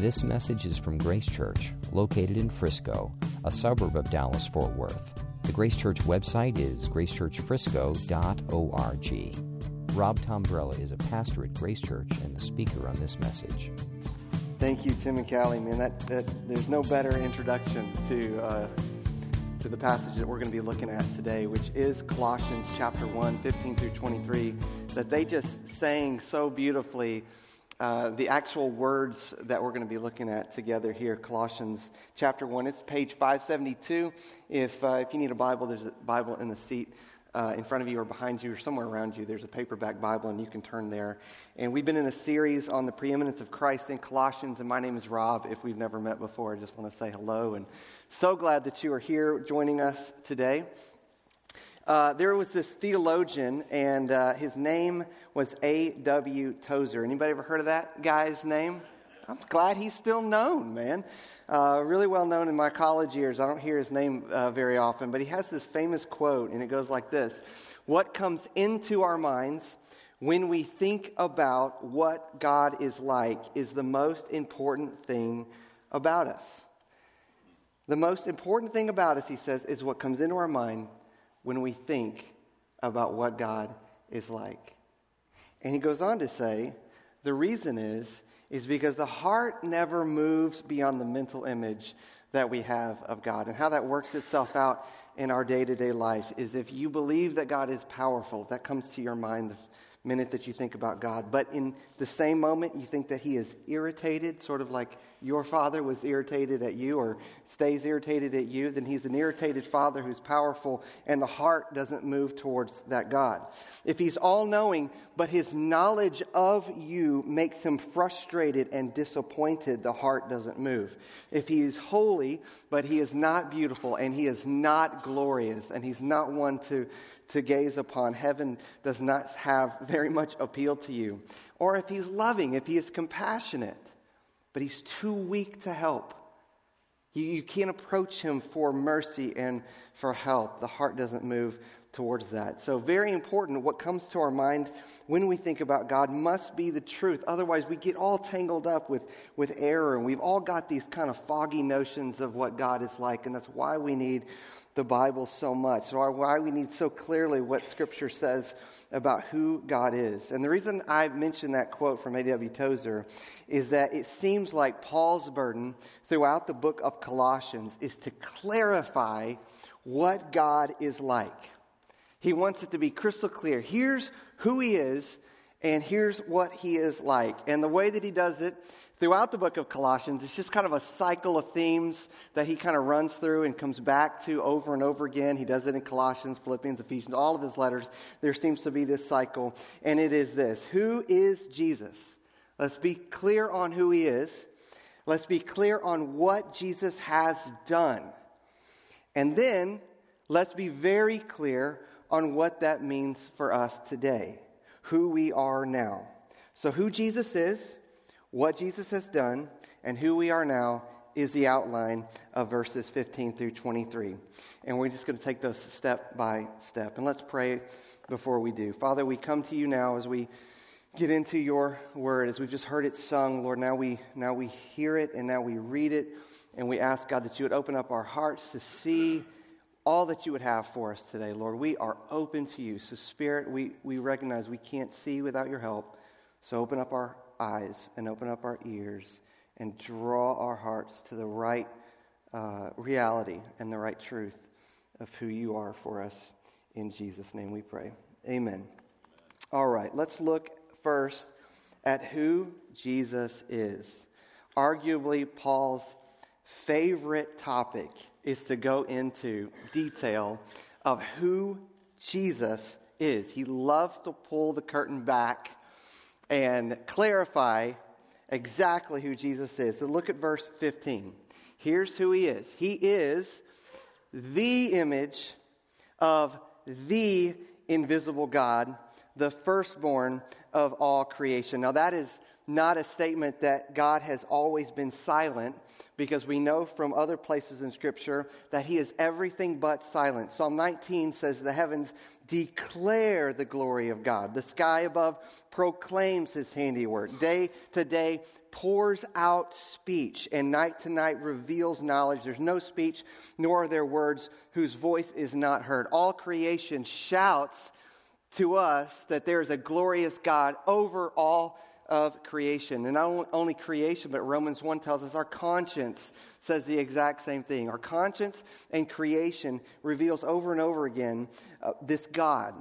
This message is from Grace Church, located in Frisco, a suburb of Dallas Fort Worth. The Grace Church website is gracechurchfrisco.org. Rob Tombrella is a pastor at Grace Church and the speaker on this message. Thank you, Tim and Callie. Man, that, that there's no better introduction to uh, to the passage that we're going to be looking at today, which is Colossians chapter 1, 15 through 23, that they just sang so beautifully uh, the actual words that we're going to be looking at together here, Colossians chapter 1. It's page 572. If, uh, if you need a Bible, there's a Bible in the seat uh, in front of you or behind you or somewhere around you. There's a paperback Bible, and you can turn there. And we've been in a series on the preeminence of Christ in Colossians, and my name is Rob. If we've never met before, I just want to say hello and so glad that you are here joining us today. Uh, there was this theologian, and uh, his name was A.W. Tozer. Anybody ever heard of that guy's name? I'm glad he's still known, man. Uh, really well known in my college years. I don't hear his name uh, very often, but he has this famous quote, and it goes like this What comes into our minds when we think about what God is like is the most important thing about us. The most important thing about us, he says, is what comes into our mind when we think about what God is like. And he goes on to say, the reason is is because the heart never moves beyond the mental image that we have of God. And how that works itself out in our day-to-day life is if you believe that God is powerful, that comes to your mind minute that you think about God. But in the same moment, you think that He is irritated, sort of like your father was irritated at you or stays irritated at you, then He's an irritated Father who's powerful, and the heart doesn't move towards that God. If He's all knowing, but His knowledge of you makes Him frustrated and disappointed, the heart doesn't move. If He is holy, but He is not beautiful, and He is not glorious, and He's not one to to gaze upon. Heaven does not have very much appeal to you. Or if he's loving, if he is compassionate, but he's too weak to help. You, you can't approach him for mercy and for help. The heart doesn't move towards that. So, very important, what comes to our mind when we think about God must be the truth. Otherwise, we get all tangled up with, with error, and we've all got these kind of foggy notions of what God is like, and that's why we need the Bible so much, or why we need so clearly what Scripture says about who God is. And the reason I mentioned that quote from A.W. Tozer is that it seems like Paul's burden throughout the book of Colossians is to clarify what God is like. He wants it to be crystal clear. Here's who he is, and here's what he is like. And the way that he does it throughout the book of Colossians, it's just kind of a cycle of themes that he kind of runs through and comes back to over and over again. He does it in Colossians, Philippians, Ephesians, all of his letters. There seems to be this cycle, and it is this Who is Jesus? Let's be clear on who he is. Let's be clear on what Jesus has done. And then let's be very clear on what that means for us today, who we are now. So, who Jesus is what Jesus has done and who we are now is the outline of verses 15 through 23. And we're just going to take those step by step. And let's pray before we do. Father, we come to you now as we get into your word, as we've just heard it sung, Lord. Now we, now we hear it and now we read it. And we ask, God, that you would open up our hearts to see all that you would have for us today, Lord. We are open to you. So, Spirit, we, we recognize we can't see without your help. So, open up our eyes and open up our ears and draw our hearts to the right uh, reality and the right truth of who you are for us. In Jesus' name we pray. Amen. All right, let's look first at who Jesus is. Arguably, Paul's favorite topic is to go into detail of who Jesus is. He loves to pull the curtain back and clarify exactly who Jesus is. So look at verse 15. Here's who he is He is the image of the invisible God, the firstborn of all creation. Now, that is not a statement that God has always been silent, because we know from other places in Scripture that He is everything but silent. Psalm 19 says, The heavens declare the glory of God. The sky above proclaims His handiwork. Day to day pours out speech, and night to night reveals knowledge. There's no speech, nor are there words whose voice is not heard. All creation shouts to us that there is a glorious God over all of creation. And not only creation, but Romans 1 tells us our conscience says the exact same thing. Our conscience and creation reveals over and over again uh, this God.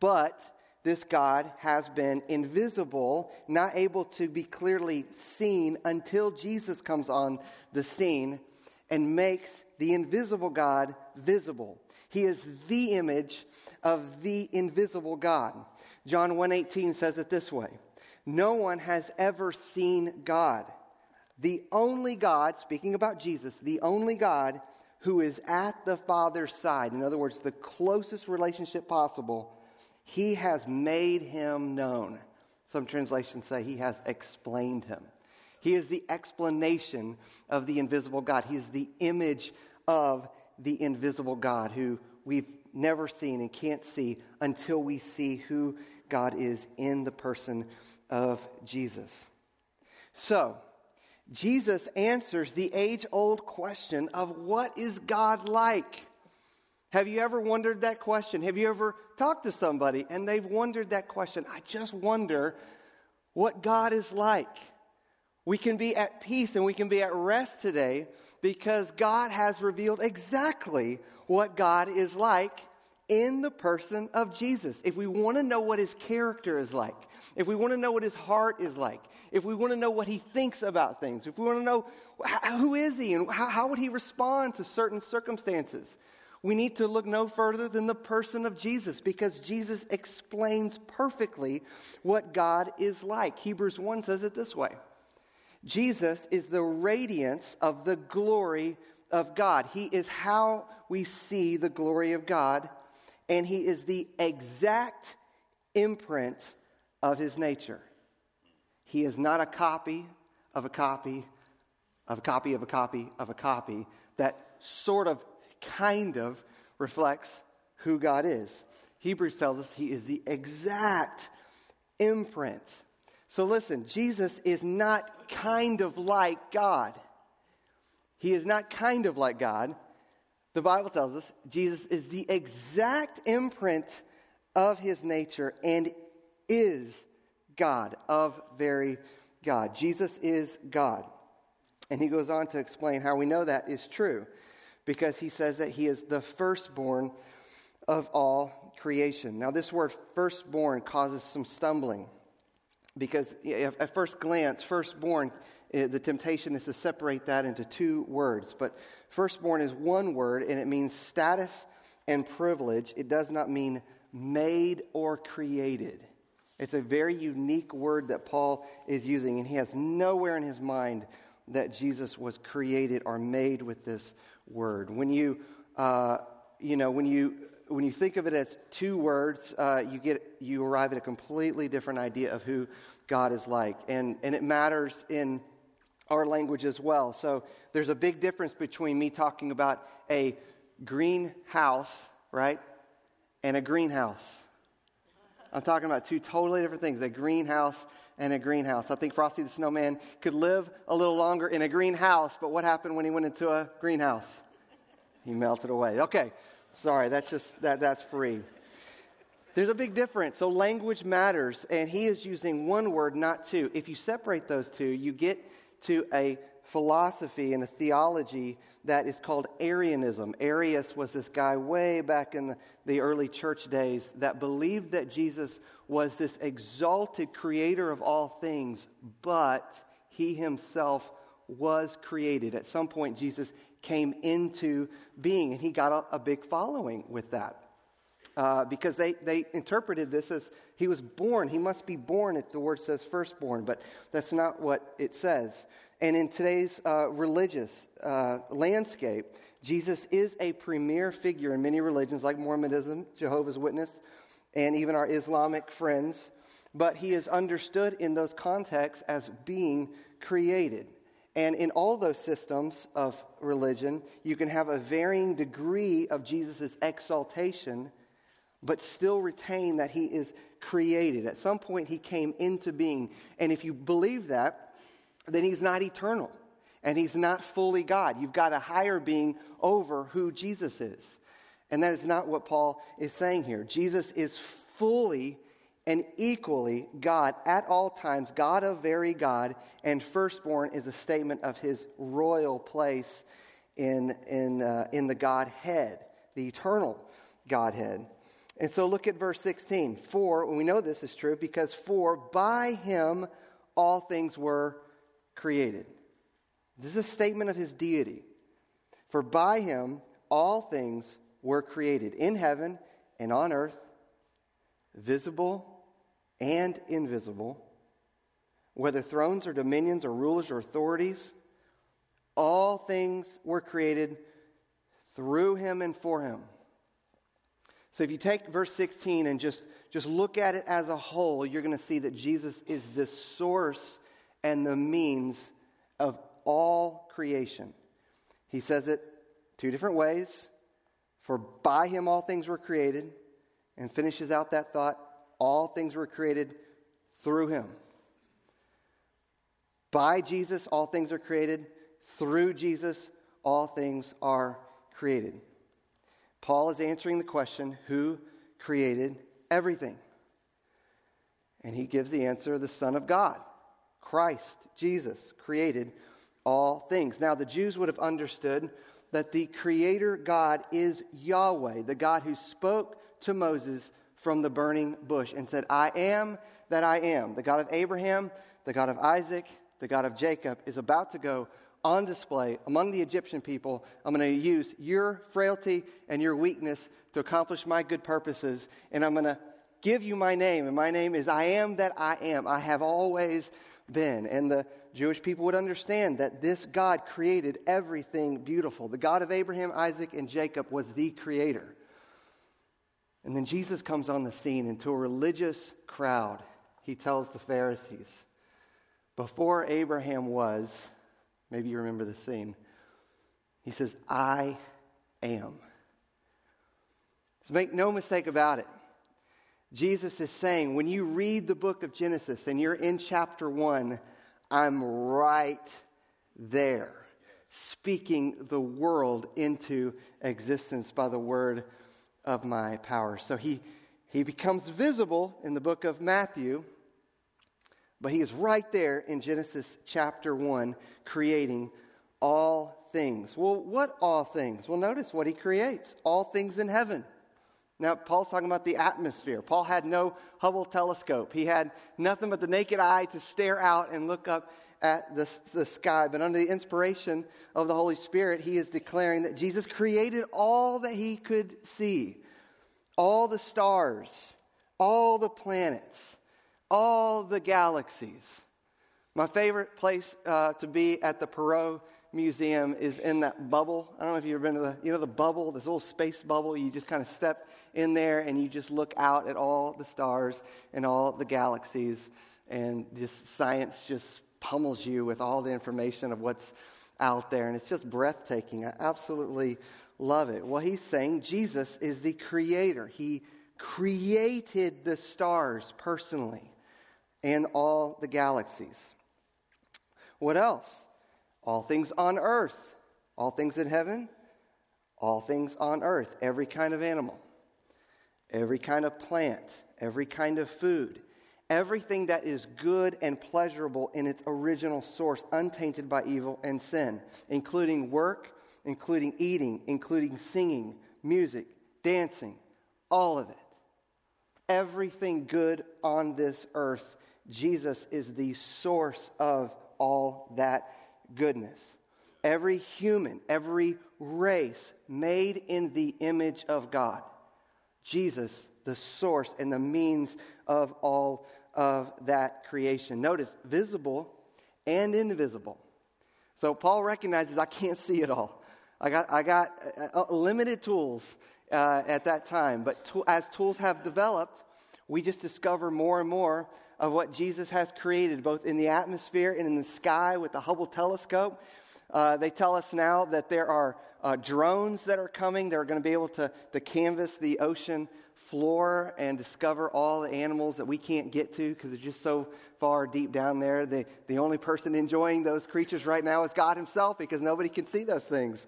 But this God has been invisible, not able to be clearly seen until Jesus comes on the scene and makes the invisible God visible. He is the image of the invisible God. John 1:18 says it this way. No one has ever seen God. The only God, speaking about Jesus, the only God who is at the Father's side, in other words, the closest relationship possible, he has made him known. Some translations say he has explained him. He is the explanation of the invisible God. He is the image of the invisible God who we've never seen and can't see until we see who God is in the person of Jesus. So, Jesus answers the age old question of what is God like? Have you ever wondered that question? Have you ever talked to somebody and they've wondered that question? I just wonder what God is like. We can be at peace and we can be at rest today because God has revealed exactly what God is like in the person of Jesus. If we want to know what his character is like, if we want to know what his heart is like, if we want to know what he thinks about things, if we want to know who is he and how, would he respond to certain circumstances, we need to look no further than the person of Jesus because Jesus explains perfectly what God is like. Hebrews 1 says it this way Jesus is the radiance of the glory of God. He is how we see the glory of God and he is the exact imprint of his nature. He is not a copy of a copy of a copy of a copy of a copy that sort of kind of reflects who God is. Hebrews tells us he is the exact imprint. So listen, Jesus is not kind of like God. He is not kind of like God. The Bible tells us Jesus is the exact imprint of his nature and is God, of very God. Jesus is God. And he goes on to explain how we know that is true because he says that he is the firstborn of all creation. Now, this word firstborn causes some stumbling because at first glance, firstborn the temptation is to separate that into two words. But firstborn is one word, and it means status and privilege. It does not mean made or created. It's a very unique word that Paul is using, and he has nowhere in his mind that Jesus was created or made with this word. When you, uh, you know, when you when you think of it as two words, uh, you get you arrive at a completely different idea of who God is like, and and it matters in our language as well. So there's a big difference between me talking about a greenhouse, right, and a greenhouse. I'm talking about two totally different things a greenhouse and a greenhouse. I think Frosty the Snowman could live a little longer in a greenhouse, but what happened when he went into a greenhouse? He melted away. Okay, sorry, that's just that that's free. There's a big difference. So language matters, and he is using one word, not two. If you separate those two, you get to a philosophy and a theology that is called Arianism. Arius was this guy way back in the, early church days that believed that Jesus was this exalted creator of all things, but he himself was created. At some point, Jesus came into being, and he got a, a big following with that. Uh, because they, they interpreted this as he was born. He must be born, if the word says firstborn, but that's not what it says. And in today's uh, religious uh, landscape, Jesus is a premier figure in many religions like Mormonism, Jehovah's Witness, and even our Islamic friends. but he is understood in those contexts as being created. And in all those systems of religion, you can have a varying degree of Jesus' exaltation, but still retain that he is created. At some point, he came into being. And if you believe that, then he's not eternal and he's not fully God. You've got a higher being over who Jesus is. And that is not what Paul is saying here. Jesus is fully and equally God at all times, God of very God, and firstborn is a statement of his royal place in, in, uh, in the Godhead, the eternal Godhead. And so look at verse 16. For, we know this is true because for by him all things were created. This is a statement of his deity. For by him all things were created in heaven and on earth, visible and invisible, whether thrones or dominions or rulers or authorities, all things were created through him and for him. So if you take verse 16 and just, just look at it as a whole, you're going to see that Jesus is the source and the means of all creation. He says it two different ways. For by him all things were created, and finishes out that thought all things were created through him. By Jesus, all things are created. Through Jesus, all things are created. Paul is answering the question who created everything? And he gives the answer the Son of God, Christ, Jesus, created all things. Now, the Jews would have understood that the Creator God is Yahweh, the God who spoke to Moses from the burning bush and said, I am that I am. The God of Abraham, the God of Isaac, the God of Jacob is about to go on display among the Egyptian people. I'm going to use your frailty and your weakness to accomplish my good purposes, and I'm going to give you my name, and my name is I am that I am. I have always been. And the Jewish people would understand that this God created everything beautiful. The God of Abraham, Isaac, and Jacob was the creator. And then Jesus comes on the scene, and to a religious crowd, he tells the Pharisees, Before Abraham was, maybe you remember the scene, he says, I am. So make no mistake about it. Jesus is saying, when you read the book of Genesis and you're in chapter 1, I'm right there, speaking the world into existence by the word of my power. So he, he becomes visible in the book of Matthew, but he is right there in Genesis chapter 1, creating all things. Well, what all things? Well, notice what he creates all things in heaven now, Paul's talking about the atmosphere. Paul had no Hubble telescope. He had nothing but the naked eye to stare out and look up at the, the sky. But under the inspiration of the Holy Spirit, he is declaring that Jesus created all that he could see all the stars, all the planets, all the galaxies. My favorite place uh, to be at the Perot Museum is in that bubble. I don't know if you've ever been to the, you know, the bubble, this little space bubble. You just kind of step in there and you just look out at all the stars and all the galaxies, and just science just pummels you with all the information of what's out there, and it's just breathtaking. I absolutely love it. Well, he's saying Jesus is the creator. He created the stars personally and all the galaxies. What else? all things on earth, all things in heaven, all things on earth, every kind of animal, every kind of plant, every kind of food, everything that is good and pleasurable in its original source, untainted by evil and sin, including work, including eating, including singing, music, dancing, all of it. Everything good on this earth, Jesus is the source of all that goodness. Every human, every race made in the image of God. Jesus, the source and the means of all of that creation. Notice, visible and invisible. So Paul recognizes I can't see it all. I got, I got uh, uh limited tools uh, at that time, but to, as tools have developed, we just discover more and more of what Jesus has created, both in the atmosphere and in the sky with the Hubble telescope. Uh, they tell us now that there are uh, drones that are coming. They're going to be able to, to canvas the ocean floor and discover all the animals that we can't get to because they're just so far deep down there. The, the only person enjoying those creatures right now is God Himself because nobody can see those things.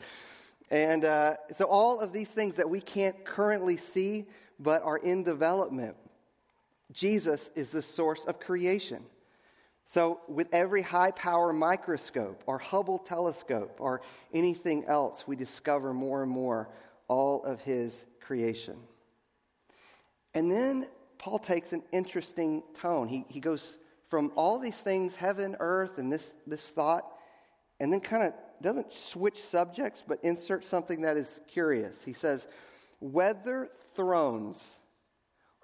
And uh, so, all of these things that we can't currently see but are in development, Jesus is the source of creation. So, with every high power microscope or Hubble telescope or anything else, we discover more and more all of his creation. And then Paul takes an interesting tone. He, he goes from all these things, heaven, earth, and this, this thought, and then kind of doesn't switch subjects, but inserts something that is curious. He says, whether thrones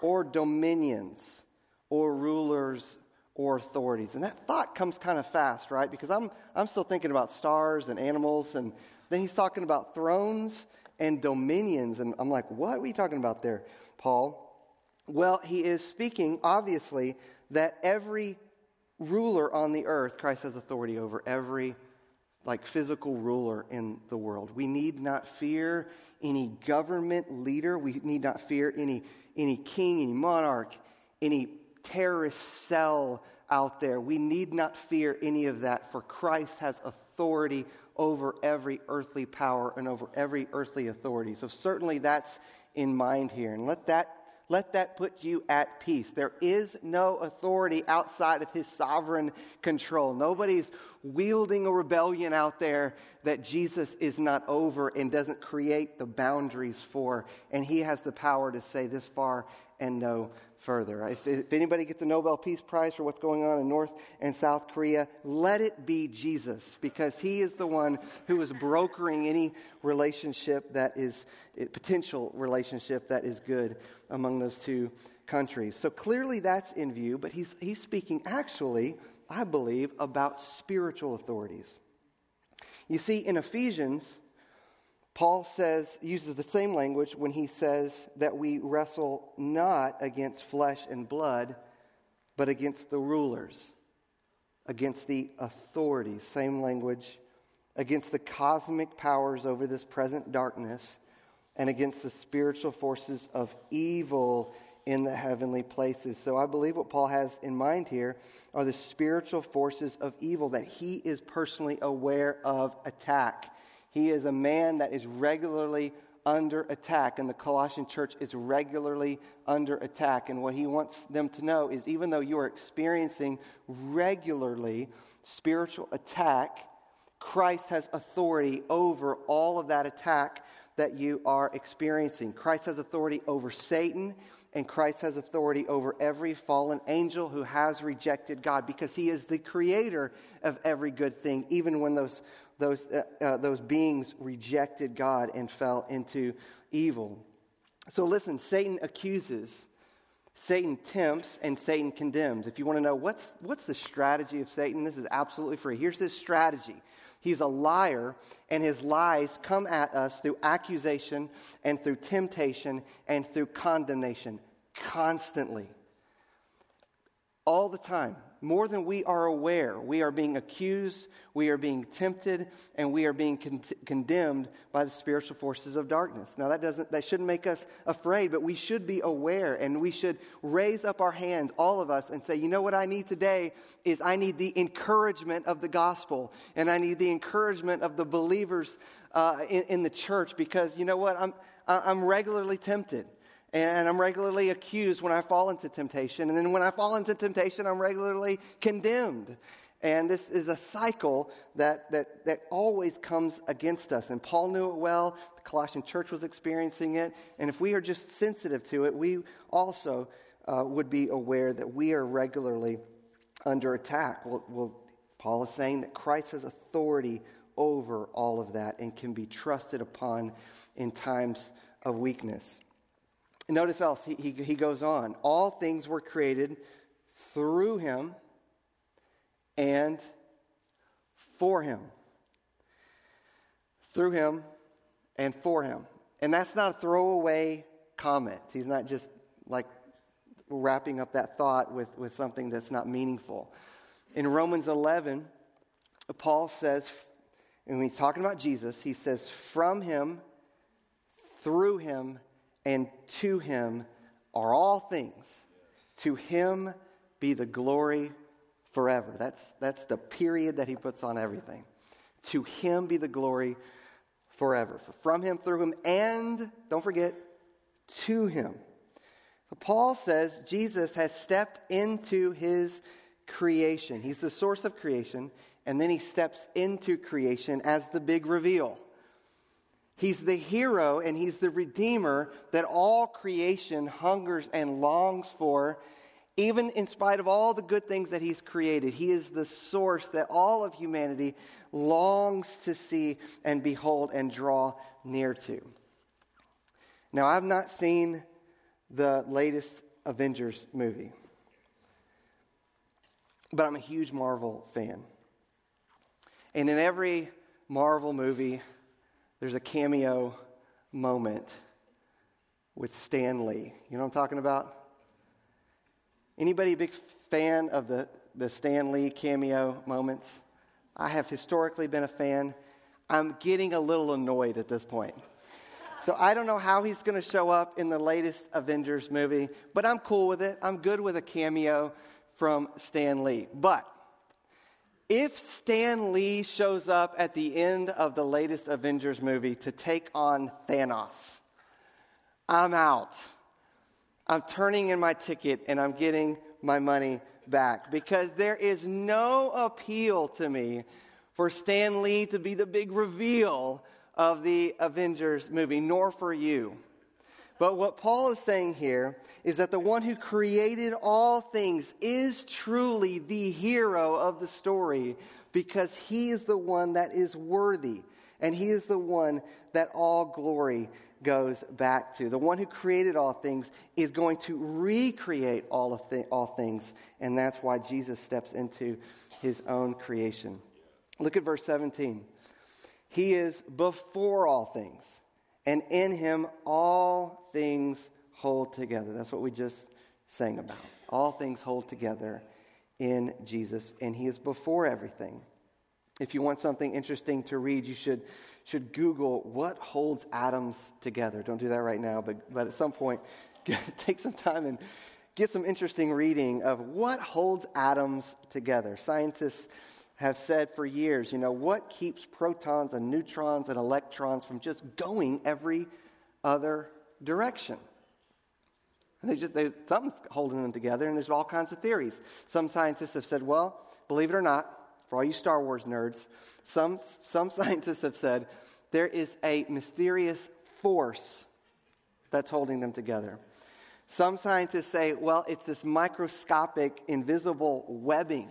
or dominions or rulers or authorities. And that thought comes kind of fast, right? Because I'm, I'm still thinking about stars and animals, and then he's talking about thrones and dominions. And I'm like, what are we talking about there, Paul? Well, he is speaking, obviously, that every ruler on the earth, Christ has authority over every like physical ruler in the world. We need not fear any government leader. We need not fear any, any king, any monarch, any terrorist cell out there. We need not fear any of that, for Christ has authority over every earthly power and over every earthly authority. So, certainly that's in mind here. And let that let that put you at peace. There is no authority outside of his sovereign control. Nobody's wielding a rebellion out there that Jesus is not over and doesn't create the boundaries for. And he has the power to say this far and no further. If, if, anybody gets a Nobel Peace Prize for what's going on in North and South Korea, let it be Jesus, because he is the one who is brokering any relationship that is, eh, potential relationship that is good among those two countries. So clearly that's in view, but he's, he's speaking actually, I believe, about spiritual authorities. You see, in Ephesians, Paul says, uses the same language when he says that we wrestle not against flesh and blood, but against the rulers, against the authorities. Same language, against the cosmic powers over this present darkness, and against the spiritual forces of evil in the heavenly places. So I believe what Paul has in mind here are the spiritual forces of evil that he is personally aware of attack. He is a man that is regularly under attack, and the Colossian church is regularly under attack. And what he wants them to know is even though you are experiencing regularly spiritual attack, Christ has authority over all of that attack that you are experiencing. Christ has authority over Satan, and Christ has authority over every fallen angel who has rejected God because he is the creator of every good thing, even when those those, uh, uh, those beings rejected God and fell into evil. So listen, Satan accuses, Satan tempts, and Satan condemns. If you want to know what's, what's the strategy of Satan, this is absolutely free. Here's his strategy. He's a liar, and his lies come at us through accusation and through temptation and through condemnation constantly. All the time more than we are aware. We are being accused, we are being tempted, and we are being con- condemned by the spiritual forces of darkness. Now that doesn't that shouldn't make us afraid, but we should be aware and we should raise up our hands all of us and say, "You know what I need today is I need the encouragement of the gospel and I need the encouragement of the believers uh, in, in the church because you know what? I'm I'm regularly tempted." And I'm regularly accused when I fall into temptation. And then when I fall into temptation, I'm regularly condemned. And this is a cycle that, that, that always comes against us. And Paul knew it well. The Colossian church was experiencing it. And if we are just sensitive to it, we also uh, would be aware that we are regularly under attack. Well, well, Paul is saying that Christ has authority over all of that and can be trusted upon in times of weakness. Notice else, he, he, he goes on. All things were created through him and for him. Through him and for him. And that's not a throwaway comment. He's not just like wrapping up that thought with, with something that's not meaningful. In Romans 11, Paul says, and when he's talking about Jesus, he says, From him, through him, and to him are all things. To him be the glory forever. That's, that's the period that he puts on everything. To him be the glory forever. For from him, through him, and, don't forget, to him. Paul says Jesus has stepped into his creation. He's the source of creation, and then he steps into creation as the big reveal. He's the hero and he's the redeemer that all creation hungers and longs for, even in spite of all the good things that he's created. He is the source that all of humanity longs to see and behold and draw near to. Now, I've not seen the latest Avengers movie, but I'm a huge Marvel fan. And in every Marvel movie, there's a cameo moment with Stan Lee. You know what I'm talking about? Anybody a big fan of the, the Stan Lee cameo moments? I have historically been a fan. I'm getting a little annoyed at this point. So I don't know how he's going to show up in the latest Avengers movie, but I'm cool with it. I'm good with a cameo from Stan Lee. But if Stan Lee shows up at the end of the latest Avengers movie to take on Thanos, I'm out. I'm turning in my ticket and I'm getting my money back because there is no appeal to me for Stan Lee to be the big reveal of the Avengers movie, nor for you. But what Paul is saying here is that the one who created all things is truly the hero of the story because he is the one that is worthy and he is the one that all glory goes back to. The one who created all things is going to recreate all, of all things, and that's why Jesus steps into his own creation. Look at verse 17. He is before all things, and in him all things hold together. That's what we just sang about. All things hold together in Jesus, and he is before everything. If you want something interesting to read, you should, should Google what holds atoms together. Don't do that right now, but, but at some point, take some time and get some interesting reading of what holds atoms together. Scientists have said for years, you know, what keeps protons and neutrons and electrons from just going every other direction? And they just, they, something's holding them together, and there's all kinds of theories. Some scientists have said, well, believe it or not, for all you Star Wars nerds, some, some scientists have said there is a mysterious force that's holding them together. Some scientists say, well, it's this microscopic, invisible webbing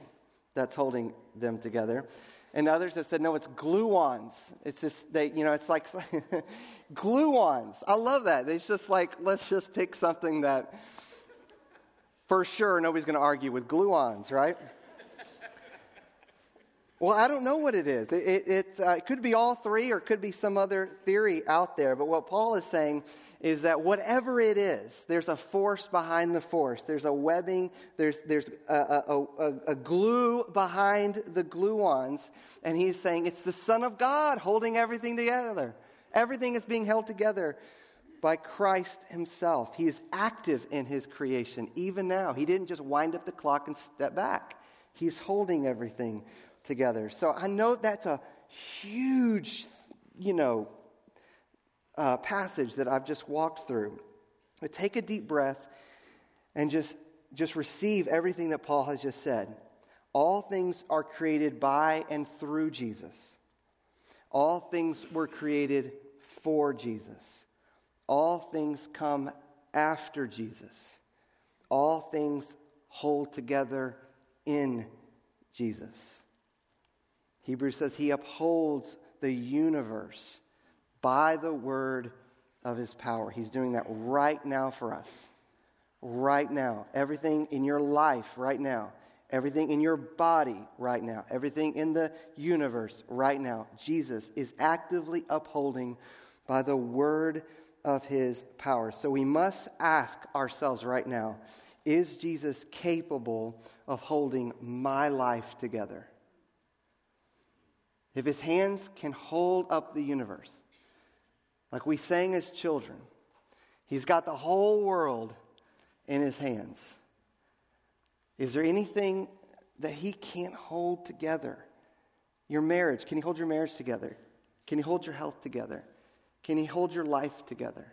that's holding them together. And others have said, no, it's gluons. It's this, they, you know, it's like gluons. I love that. It's just like, let's just pick something that for sure nobody's going to argue with gluons, right? Well, I don't know what it is. It, it, uh, it could be all three or it could be some other theory out there. But what Paul is saying is that whatever it is, there's a force behind the force. There's a webbing, there's, there's a, a, a, a glue behind the gluons. And he's saying it's the Son of God holding everything together. Everything is being held together by Christ himself. He is active in his creation, even now. He didn't just wind up the clock and step back, he's holding everything together. So I know that's a huge, you know, uh, passage that I've just walked through. But take a deep breath and just, just receive everything that Paul has just said. All things are created by and through Jesus. All things were created for Jesus. All things come after Jesus. All things hold together in Jesus. Hebrews says he upholds the universe by the word of his power. He's doing that right now for us. Right now. Everything in your life right now. Everything in your body right now. Everything in the universe right now. Jesus is actively upholding by the word of his power. So we must ask ourselves right now Is Jesus capable of holding my life together? If his hands can hold up the universe, like we sang as children, he's got the whole world in his hands. Is there anything that he can't hold together? Your marriage, can he hold your marriage together? Can he hold your health together? Can he hold your life together?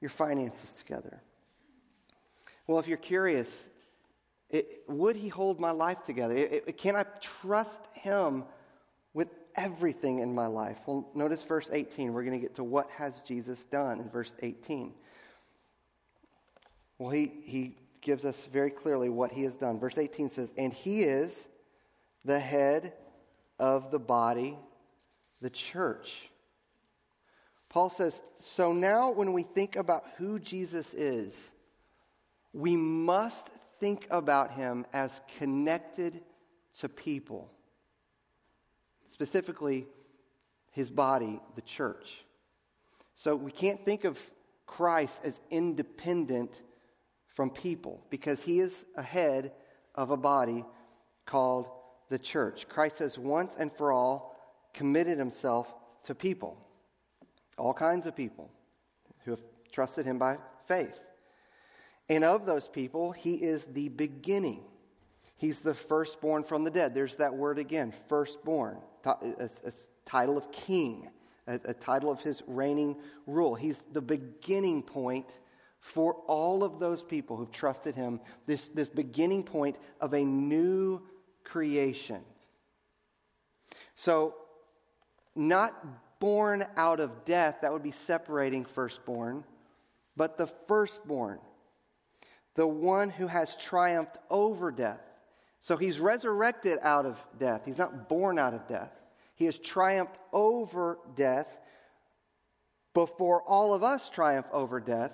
Your finances together? Well, if you're curious, it, would he hold my life together? It, it, can I trust him everything in my life? Well, notice verse 18. We're going to get to what has Jesus done in verse 18. Well, he, he gives us very clearly what he has done. Verse 18 says, And he is the head of the body, the church. Paul says, So now when we think about who Jesus is, we must think about him as connected to people, specifically his body, the church. So we can't think of Christ as independent from people because he is a head of a body called the church. Christ has once and for all committed himself to people, all kinds of people who have trusted him by faith. And of those people, he is the beginning. He's the firstborn from the dead. There's that word again, firstborn, a, a title of king, a, a title of his reigning rule. He's the beginning point for all of those people who've trusted him, this, this beginning point of a new creation. So, not born out of death, that would be separating firstborn, but the firstborn the one who has triumphed over death. So he's resurrected out of death. He's not born out of death. He has triumphed over death before all of us triumph over death.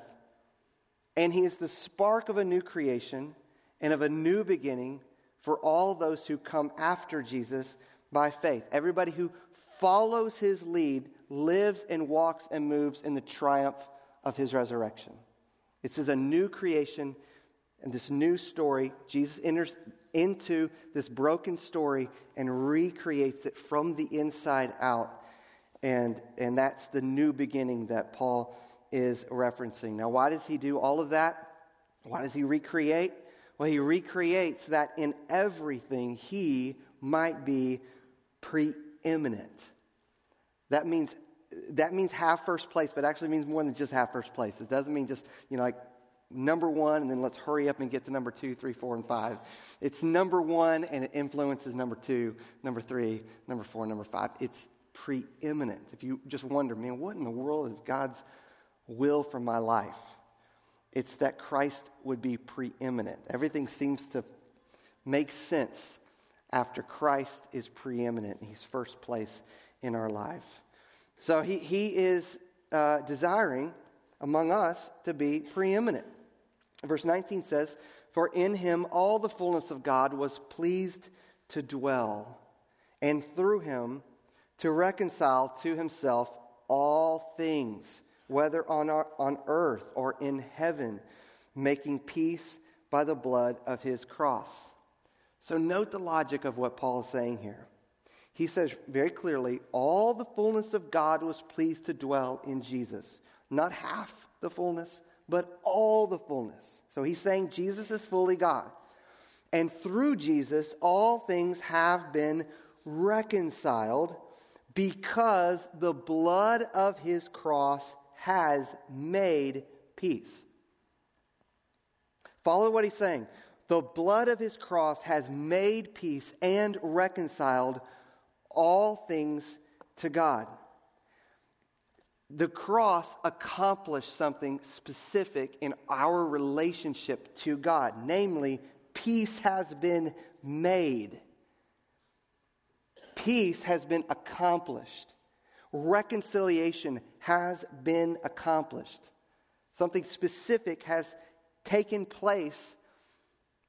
And he is the spark of a new creation and of a new beginning for all those who come after Jesus by faith. Everybody who follows his lead lives and walks and moves in the triumph of his resurrection. This is a new creation and this new story, Jesus enters into this broken story and recreates it from the inside out. And, and that's the new beginning that Paul is referencing. Now, why does he do all of that? Why does he recreate? Well, he recreates that in everything he might be preeminent. That means that means half first place, but actually means more than just half first place. It doesn't mean just, you know, like number one, and then let's hurry up and get to number two, three, four, and five. It's number one, and it influences number two, number three, number four, number five. It's preeminent. If you just wonder, man, what in the world is God's will for my life? It's that Christ would be preeminent. Everything seems to make sense after Christ is preeminent. He's first place in our life. So he, he is uh, desiring among us to be preeminent. Verse 19 says, For in him all the fullness of God was pleased to dwell, and through him to reconcile to himself all things, whether on, our, on earth or in heaven, making peace by the blood of his cross. So note the logic of what Paul is saying here. He says very clearly, all the fullness of God was pleased to dwell in Jesus. Not half the fullness, but all the fullness. So he's saying Jesus is fully God. And through Jesus, all things have been reconciled because the blood of his cross has made peace. Follow what he's saying. The blood of his cross has made peace and reconciled all things to God the cross accomplished something specific in our relationship to God. Namely, peace has been made, peace has been accomplished, reconciliation has been accomplished. Something specific has taken place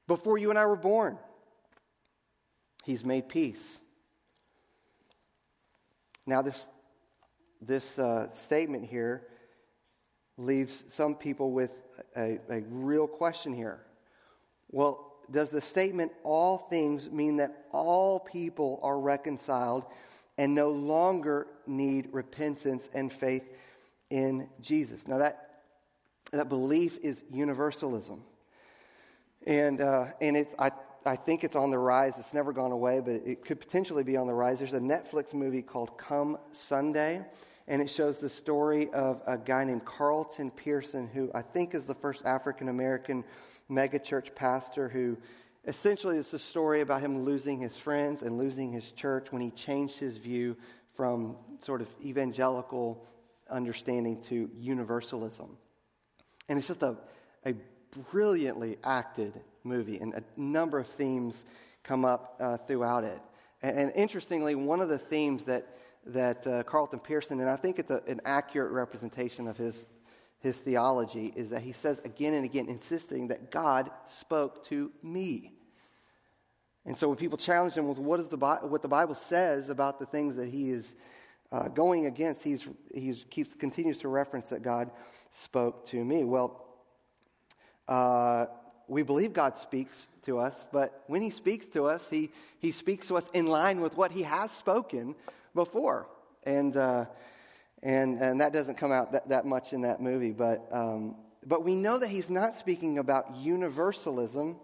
before you and I were born. He's made peace. Now, this this uh, statement here leaves some people with a, a real question here. Well, does the statement all things mean that all people are reconciled and no longer need repentance and faith in Jesus? Now, that, that belief is universalism. And, uh, and it's, I, I think it's on the rise. It's never gone away, but it could potentially be on the rise. There's a Netflix movie called Come Sunday, and it shows the story of a guy named Carlton Pearson, who I think is the first African American megachurch pastor who essentially it's a story about him losing his friends and losing his church when he changed his view from sort of evangelical understanding to universalism. And it's just a, a brilliantly acted movie, and a number of themes come up uh, throughout it. And, and, interestingly, one of the themes that, that uh, Carlton Pearson, and I think it's a, an accurate representation of his his theology is that he says again and again, insisting that God spoke to me. And so when people challenge him with what, is the, what the Bible says about the things that he is uh, going against, he's, he keeps, continues to reference that God spoke to me. Well, uh, we believe God speaks to us, but when he speaks to us, he, he speaks to us in line with what he has spoken before. And uh, and, and that doesn't come out that, that much in that movie. But, um, but we know that he's not speaking about universalism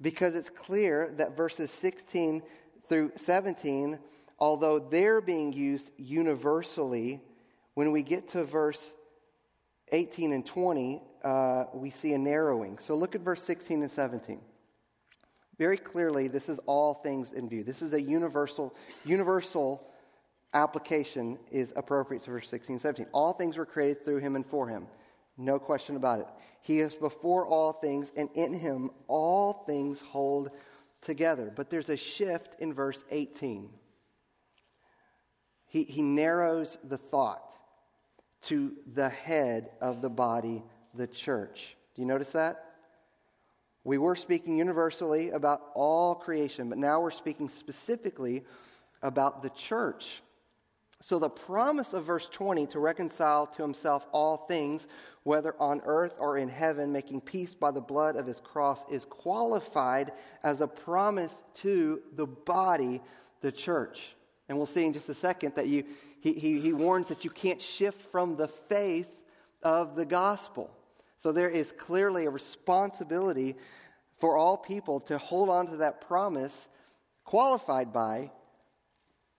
because it's clear that verses 16 through 17, although they're being used universally, when we get to verse 18 and 20, uh, we see a narrowing. So look at verse 16 and 17. Very clearly, this is all things in view. This is a universal, universal application is appropriate to verse 16 and 17. All things were created through him and for him. No question about it. He is before all things, and in him all things hold together. But there's a shift in verse 18. He, he narrows the thought to the head of the body, the church. Do you notice that? We were speaking universally about all creation, but now we're speaking specifically about the church. So, the promise of verse 20 to reconcile to himself all things, whether on earth or in heaven, making peace by the blood of his cross, is qualified as a promise to the body, the church. And we'll see in just a second that you, he, he, he warns that you can't shift from the faith of the gospel. So, there is clearly a responsibility for all people to hold on to that promise, qualified by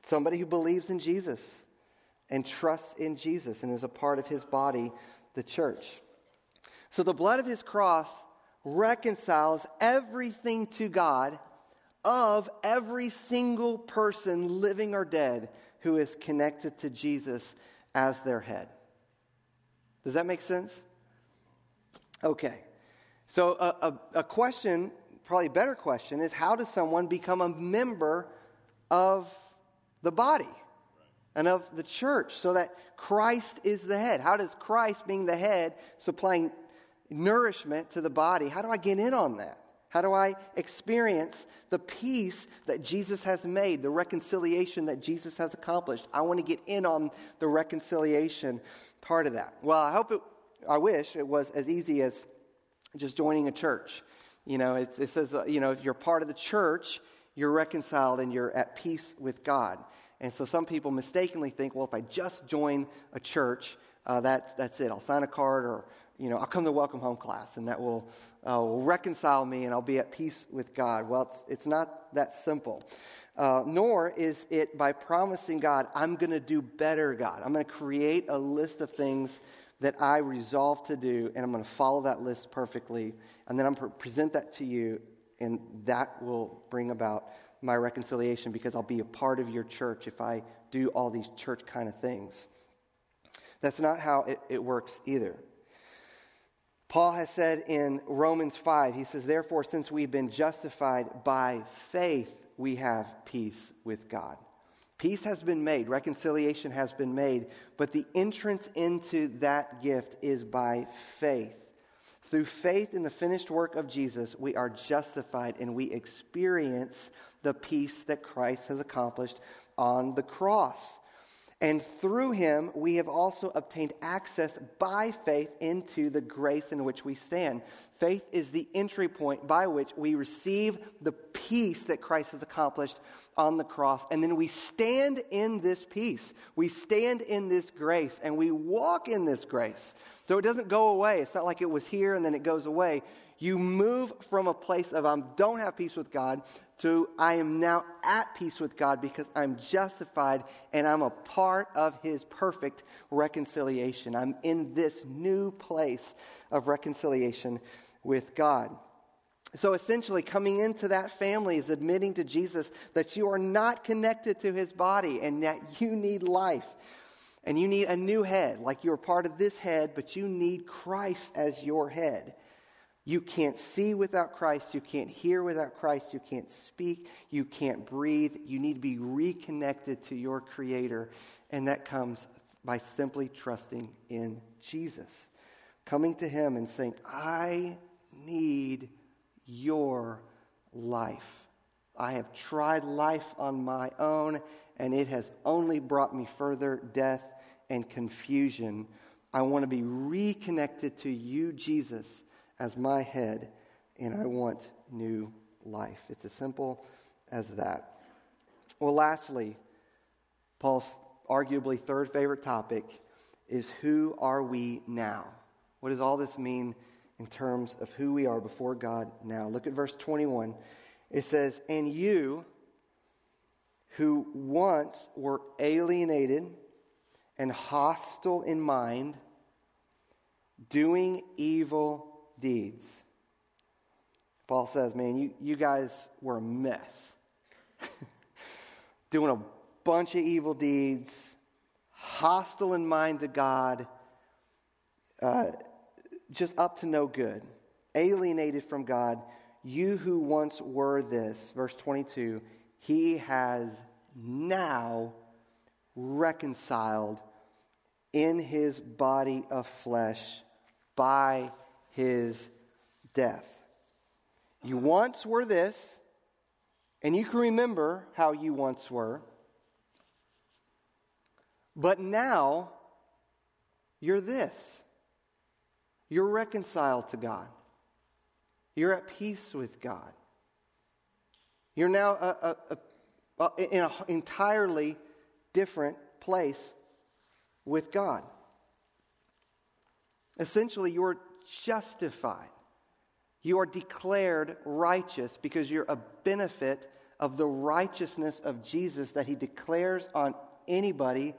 Somebody who believes in Jesus and trusts in Jesus and is a part of his body, the church. So the blood of his cross reconciles everything to God of every single person, living or dead, who is connected to Jesus as their head. Does that make sense? Okay. So, a, a, a question, probably a better question, is how does someone become a member of the body and of the church so that Christ is the head. How does Christ, being the head, supplying nourishment to the body, how do I get in on that? How do I experience the peace that Jesus has made, the reconciliation that Jesus has accomplished? I want to get in on the reconciliation part of that. Well, I hope it, I wish it was as easy as just joining a church. You know, it, it says, uh, you know, if you're part of the church, you're reconciled and you're at peace with God. And so some people mistakenly think, well, if I just join a church, uh, that's, that's it. I'll sign a card or, you know, I'll come to welcome home class and that will, uh, will reconcile me and I'll be at peace with God. Well, it's, it's not that simple. Uh, nor is it by promising God, I'm going to do better, God. I'm going to create a list of things that I resolve to do, and I'm going to follow that list perfectly, and then I'm going to present that to you, and that will bring about my reconciliation because I'll be a part of your church if I do all these church kind of things. That's not how it, it works either. Paul has said in Romans 5, he says, Therefore, since we've been justified by faith, we have peace with God. Peace has been made, reconciliation has been made, but the entrance into that gift is by faith. Through faith in the finished work of Jesus, we are justified and we experience the peace that Christ has accomplished on the cross. And through him, we have also obtained access by faith into the grace in which we stand. Faith is the entry point by which we receive the peace that Christ has accomplished on the cross. And then we stand in this peace. We stand in this grace and we walk in this grace. So it doesn't go away. It's not like it was here and then it goes away. You move from a place of I don't have peace with God to I am now at peace with God because I'm justified and I'm a part of His perfect reconciliation. I'm in this new place of reconciliation with God. So essentially, coming into that family is admitting to Jesus that you are not connected to his body and that you need life. And you need a new head, like you're part of this head, but you need Christ as your head. You can't see without Christ. You can't hear without Christ. You can't speak. You can't breathe. You need to be reconnected to your Creator. And that comes by simply trusting in Jesus. Coming to Him and saying, I need your life. I have tried life on my own, and it has only brought me further death and confusion. I want to be reconnected to you, Jesus as my head, and I want new life. It's as simple as that. Well, lastly, Paul's arguably third favorite topic is who are we now? What does all this mean in terms of who we are before God now? Look at verse 21. It says, And you who once were alienated and hostile in mind, doing evil deeds. Paul says, Man, you, you guys were a mess. Doing a bunch of evil deeds, hostile in mind to God, uh, just up to no good, alienated from God. You who once were this, verse 22, he has now reconciled in his body of flesh by his death. You once were this, and you can remember how you once were, but now you're this. You're reconciled to God. You're at peace with God. You're now a, a, a, in an entirely different place with God. Essentially, you're justified. You are declared righteous because you're a benefit of the righteousness of Jesus that he declares on anybody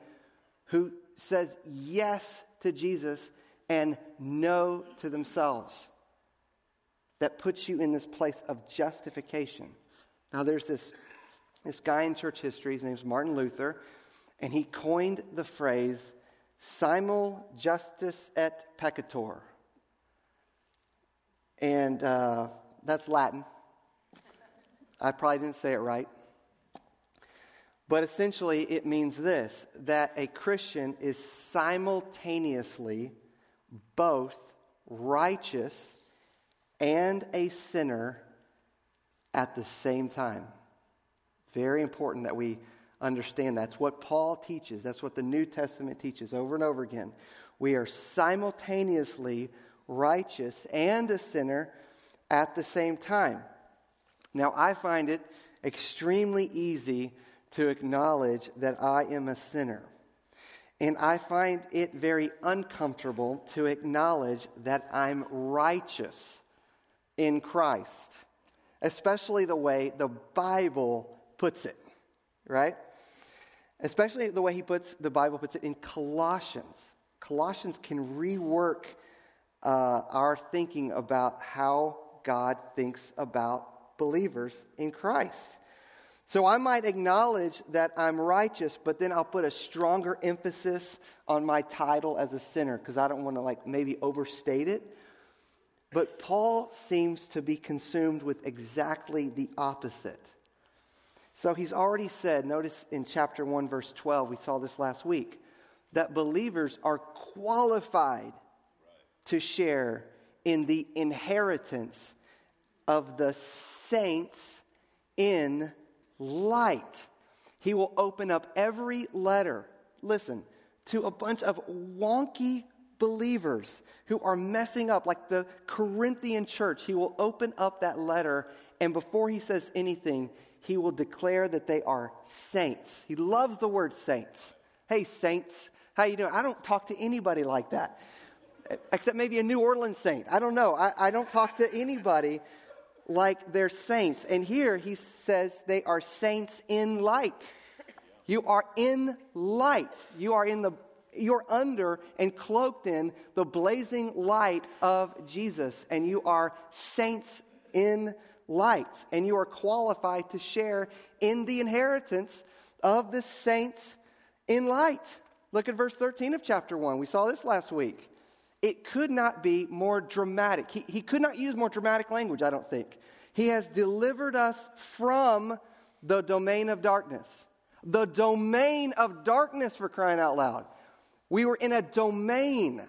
who says yes to Jesus and no to themselves. That puts you in this place of justification. Now, there's this, this guy in church history, his name's Martin Luther, and he coined the phrase simul justus et peccator and uh, that's Latin. I probably didn't say it right. But essentially, it means this that a Christian is simultaneously both righteous and a sinner at the same time. Very important that we understand that's what Paul teaches. That's what the New Testament teaches over and over again. We are simultaneously righteous and a sinner at the same time. Now, I find it extremely easy to acknowledge that I am a sinner. And I find it very uncomfortable to acknowledge that I'm righteous in Christ, especially the way the Bible puts it, right? Especially the way he puts the Bible puts it in Colossians. Colossians can rework uh, our thinking about how God thinks about believers in Christ. So I might acknowledge that I'm righteous, but then I'll put a stronger emphasis on my title as a sinner because I don't want to like maybe overstate it. But Paul seems to be consumed with exactly the opposite. So he's already said, notice in chapter 1, verse 12, we saw this last week, that believers are qualified to share in the inheritance of the saints in light. He will open up every letter, listen, to a bunch of wonky believers who are messing up, like the Corinthian church. He will open up that letter, and before he says anything, he will declare that they are saints. He loves the word saints. Hey, saints, how you doing? I don't talk to anybody like that, except maybe a New Orleans saint. I don't know. I, I don't talk to anybody like they're saints. And here he says they are saints in light. You are in light. You are in the you're under and cloaked in the blazing light of Jesus, and you are saints in light, and you are qualified to share in the inheritance of the saints in light. Look at verse 13 of chapter 1. We saw this last week. It could not be more dramatic. He, he could not use more dramatic language, I don't think. He has delivered us from the domain of darkness. The domain of darkness, for crying out loud. We were in a domain.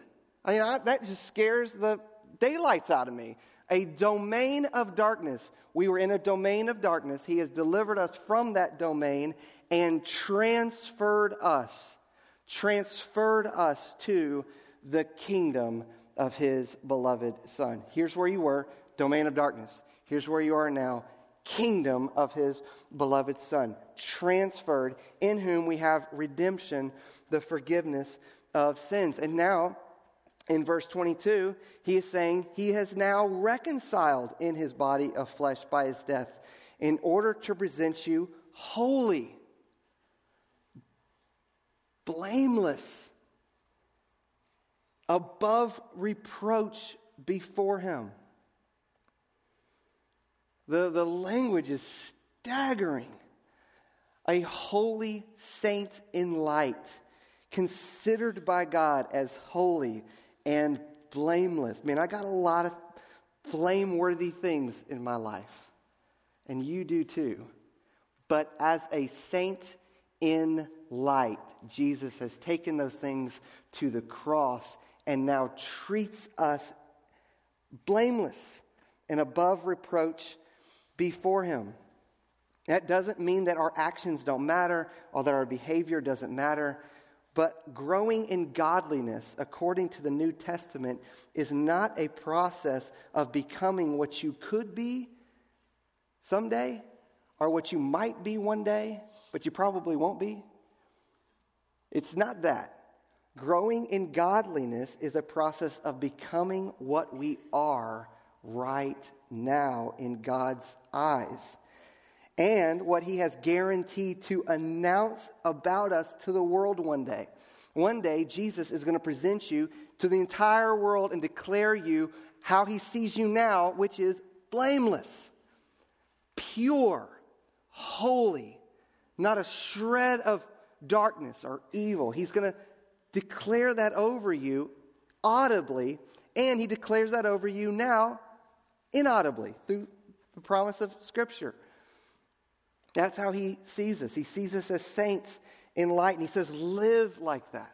I mean, I, that just scares the daylights out of me. A domain of darkness. We were in a domain of darkness. He has delivered us from that domain and transferred us, transferred us to the kingdom of his beloved Son. Here's where you were domain of darkness. Here's where you are now kingdom of his beloved Son, transferred, in whom we have redemption, the forgiveness of sins. And now, in verse 22, he is saying he has now reconciled in his body of flesh by his death in order to present you holy, blameless, above reproach before him. The, the language is staggering. A holy saint in light, considered by God as holy and blameless. Man, I got a lot of blameworthy things in my life, and you do too. But as a saint in light, Jesus has taken those things to the cross and now treats us blameless and above reproach before Him. That doesn't mean that our actions don't matter or that our behavior doesn't matter. But growing in godliness, according to the New Testament, is not a process of becoming what you could be someday or what you might be one day, but you probably won't be. It's not that. Growing in godliness is a process of becoming what we are right now in God's eyes. And what he has guaranteed to announce about us to the world one day. One day, Jesus is going to present you to the entire world and declare you how he sees you now, which is blameless, pure, holy, not a shred of darkness or evil. He's going to declare that over you audibly, and he declares that over you now inaudibly through the promise of Scripture. That's how he sees us. He sees us as saints in light, and he says, live like that.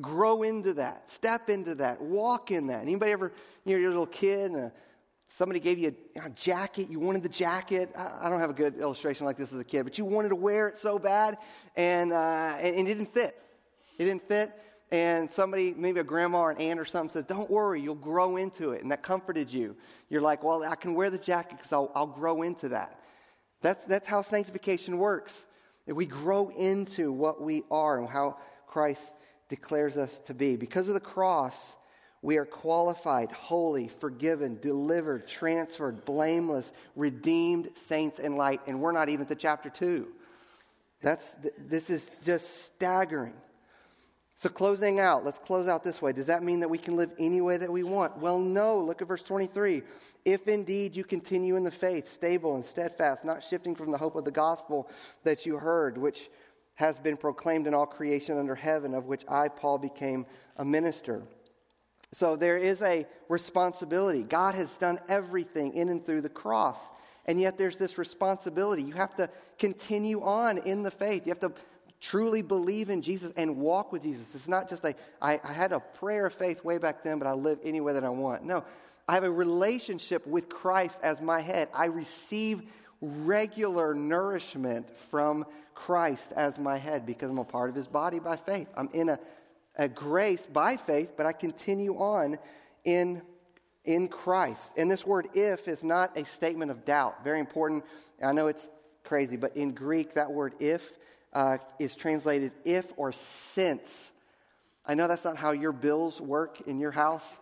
Grow into that. Step into that. Walk in that. Anybody ever, you know, you're a little kid and a, somebody gave you a, a, jacket, you wanted the jacket. I, I, don't have a good illustration like this as a kid, but you wanted to wear it so bad, and, uh, and it didn't fit. It didn't fit and somebody, maybe a grandma or an aunt or something, says, Don't worry, you'll grow into it. And that comforted you. You're like, Well, I can wear the jacket because I'll, I'll grow into that. That's, that's how sanctification works. We grow into what we are and how Christ declares us to be. Because of the cross, we are qualified, holy, forgiven, delivered, transferred, blameless, redeemed, saints in light. And we're not even to chapter 2. That's, this is just staggering. So, closing out, let's close out this way. Does that mean that we can live any way that we want? Well, no. Look at verse 23. If indeed you continue in the faith, stable and steadfast, not shifting from the hope of the gospel that you heard, which has been proclaimed in all creation under heaven, of which I, Paul, became a minister. So, there is a responsibility. God has done everything in and through the cross. And yet, there's this responsibility. You have to continue on in the faith. You have to truly believe in Jesus and walk with Jesus. It's not just like, I, I had a prayer of faith way back then, but I live any way that I want. No, I have a relationship with Christ as my head. I receive regular nourishment from Christ as my head because I'm a part of his body by faith. I'm in a, a grace by faith, but I continue on in, in Christ. And this word if is not a statement of doubt. Very important. I know it's crazy, but in Greek, that word if uh, is translated if or since. I know that's not how your bills work in your house,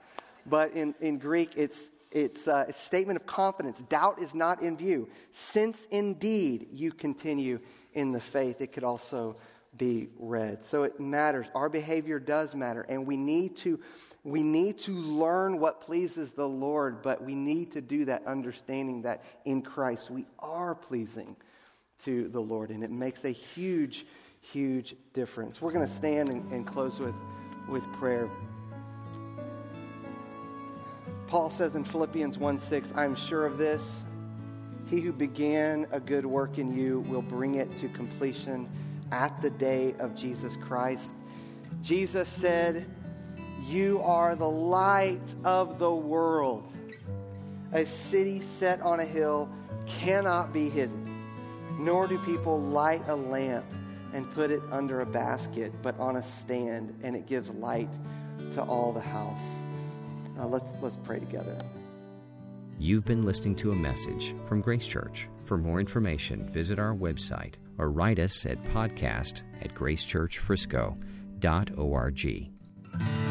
but in, in Greek, it's it's a statement of confidence. Doubt is not in view. Since indeed you continue in the faith, it could also be read. So it matters. Our behavior does matter, and we need to we need to learn what pleases the Lord, but we need to do that understanding that in Christ we are pleasing to the Lord, and it makes a huge, huge difference. We're going to stand and, and close with, with prayer. Paul says in Philippians 1 6, I'm sure of this. He who began a good work in you will bring it to completion at the day of Jesus Christ. Jesus said, You are the light of the world. A city set on a hill cannot be hidden, nor do people light a lamp and put it under a basket, but on a stand, and it gives light to all the house. Uh, let's, let's pray together. You've been listening to a message from Grace Church. For more information, visit our website or write us at podcast at gracechurchfrisco.org.